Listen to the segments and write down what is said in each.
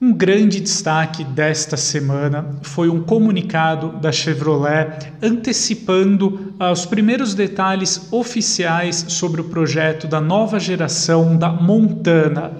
grande destaque desta semana foi um comunicado da Chevrolet antecipando uh, os primeiros detalhes oficiais sobre o projeto da nova geração da Montana.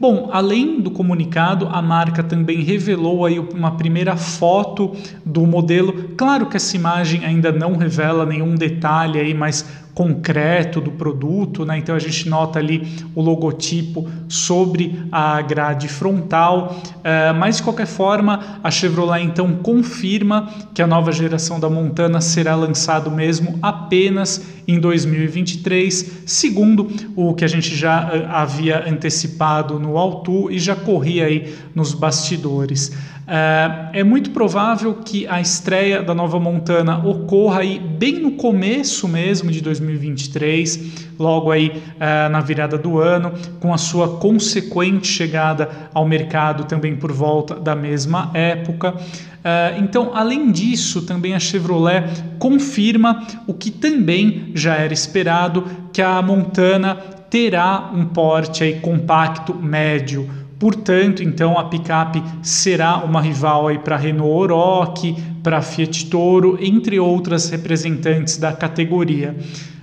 Bom, além do comunicado, a marca também revelou aí uma primeira foto do modelo. Claro que essa imagem ainda não revela nenhum detalhe aí, mas concreto do produto, né? Então a gente nota ali o logotipo sobre a grade frontal, uh, mas de qualquer forma a Chevrolet então confirma que a nova geração da Montana será lançado mesmo apenas em 2023, segundo o que a gente já uh, havia antecipado no Altu e já corria aí nos bastidores. Uh, é muito provável que a estreia da nova Montana ocorra aí bem no começo mesmo de 2023, logo aí uh, na virada do ano, com a sua consequente chegada ao mercado também por volta da mesma época. Uh, então, além disso, também a Chevrolet confirma o que também já era esperado, que a Montana terá um porte aí compacto médio Portanto, então a picape será uma rival aí para Renault Oroch, para Fiat Toro, entre outras representantes da categoria.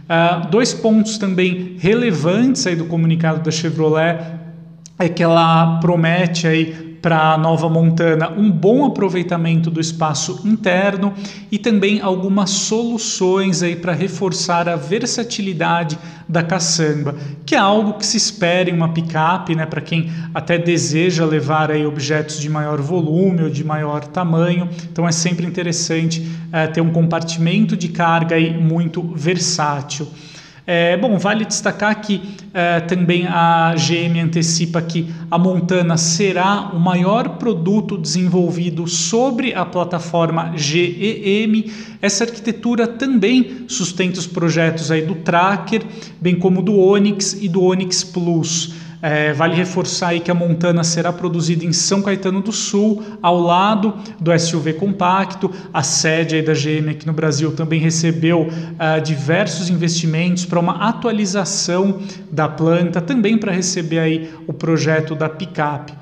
Uh, dois pontos também relevantes aí do comunicado da Chevrolet é que ela promete aí para a nova Montana um bom aproveitamento do espaço interno e também algumas soluções aí para reforçar a versatilidade da caçamba, que é algo que se espera em uma picape, né, para quem até deseja levar aí objetos de maior volume ou de maior tamanho. Então é sempre interessante é, ter um compartimento de carga aí muito versátil. É, bom, vale destacar que é, também a GM antecipa que a Montana será o maior produto desenvolvido sobre a plataforma GEM. Essa arquitetura também sustenta os projetos aí do Tracker, bem como do Onix e do Onix Plus. É, vale reforçar aí que a Montana será produzida em São Caetano do Sul, ao lado do SUV compacto. A sede da GM aqui no Brasil também recebeu uh, diversos investimentos para uma atualização da planta, também para receber aí o projeto da picape.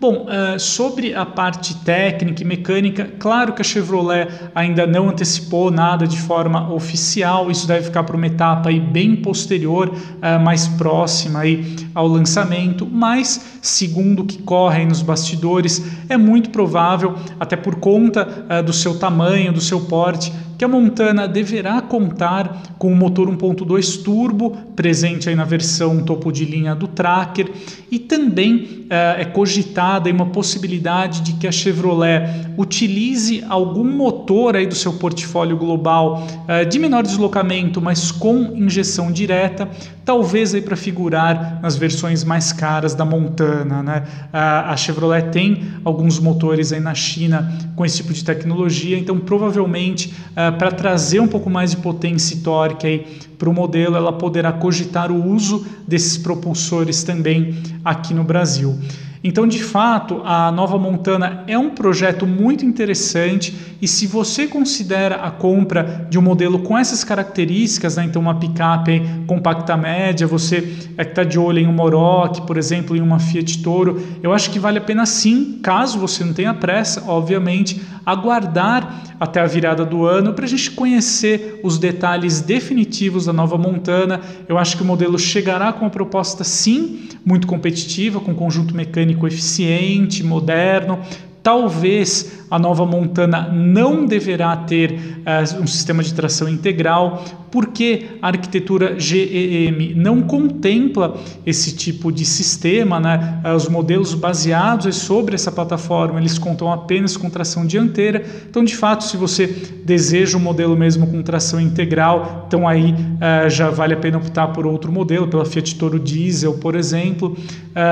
Bom, uh, sobre a parte técnica e mecânica, claro que a Chevrolet ainda não antecipou nada de forma oficial, isso deve ficar para uma etapa aí bem posterior, uh, mais próxima aí ao lançamento, mas segundo o que corre nos bastidores, é muito provável, até por conta uh, do seu tamanho, do seu porte, que a Montana deverá contar com o motor 1.2 turbo presente aí na versão topo de linha do Tracker e também uh, é cogitada uma possibilidade de que a Chevrolet utilize algum motor aí do seu portfólio global uh, de menor deslocamento, mas com injeção direta, talvez aí para figurar nas versões mais caras da Montana, né? Uh, a Chevrolet tem alguns motores aí na China com esse tipo de tecnologia, então provavelmente para trazer um pouco mais de potência torque aí para o modelo, ela poderá cogitar o uso desses propulsores também aqui no Brasil. Então, de fato, a Nova Montana é um projeto muito interessante e se você considera a compra de um modelo com essas características, né, então uma picape compacta média, você é que está de olho em uma Oroch, por exemplo, em uma Fiat Toro, eu acho que vale a pena sim, caso você não tenha pressa, obviamente, aguardar até a virada do ano para a gente conhecer os detalhes definitivos da Nova Montana. Eu acho que o modelo chegará com uma proposta sim muito competitiva, com conjunto mecânico eficiente, moderno, Talvez a nova Montana não deverá ter uh, um sistema de tração integral, porque a arquitetura GEM não contempla esse tipo de sistema, né? Uh, os modelos baseados sobre essa plataforma eles contam apenas com tração dianteira. Então, de fato, se você deseja um modelo mesmo com tração integral, então aí uh, já vale a pena optar por outro modelo, pela Fiat Toro Diesel, por exemplo.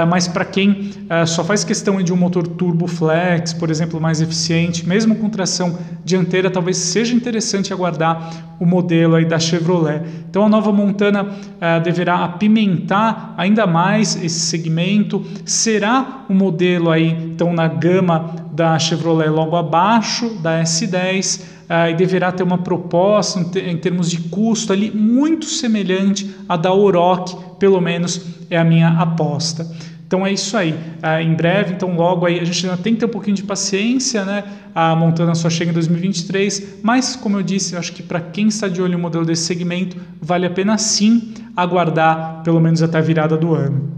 mas para quem só faz questão de um motor turbo flex por exemplo, mais eficiente, mesmo com tração dianteira, talvez seja interessante aguardar o modelo aí da Chevrolet. Então a nova Montana uh, deverá apimentar ainda mais esse segmento. Será um modelo aí então na gama da Chevrolet logo abaixo da S10 uh, eh, e deverá ter uma proposta em termos de custo ali muito semelhante à da Oroch, pelo menos é a minha aposta. Então é isso aí. Ah, em breve, então logo aí, a gente ainda tem que ter um pouquinho de paciência, né? A Montana só chega em 2023, mas como eu disse, eu acho que para quem está de olho no modelo desse segmento, vale a pena sim aguardar pelo menos até a virada do ano.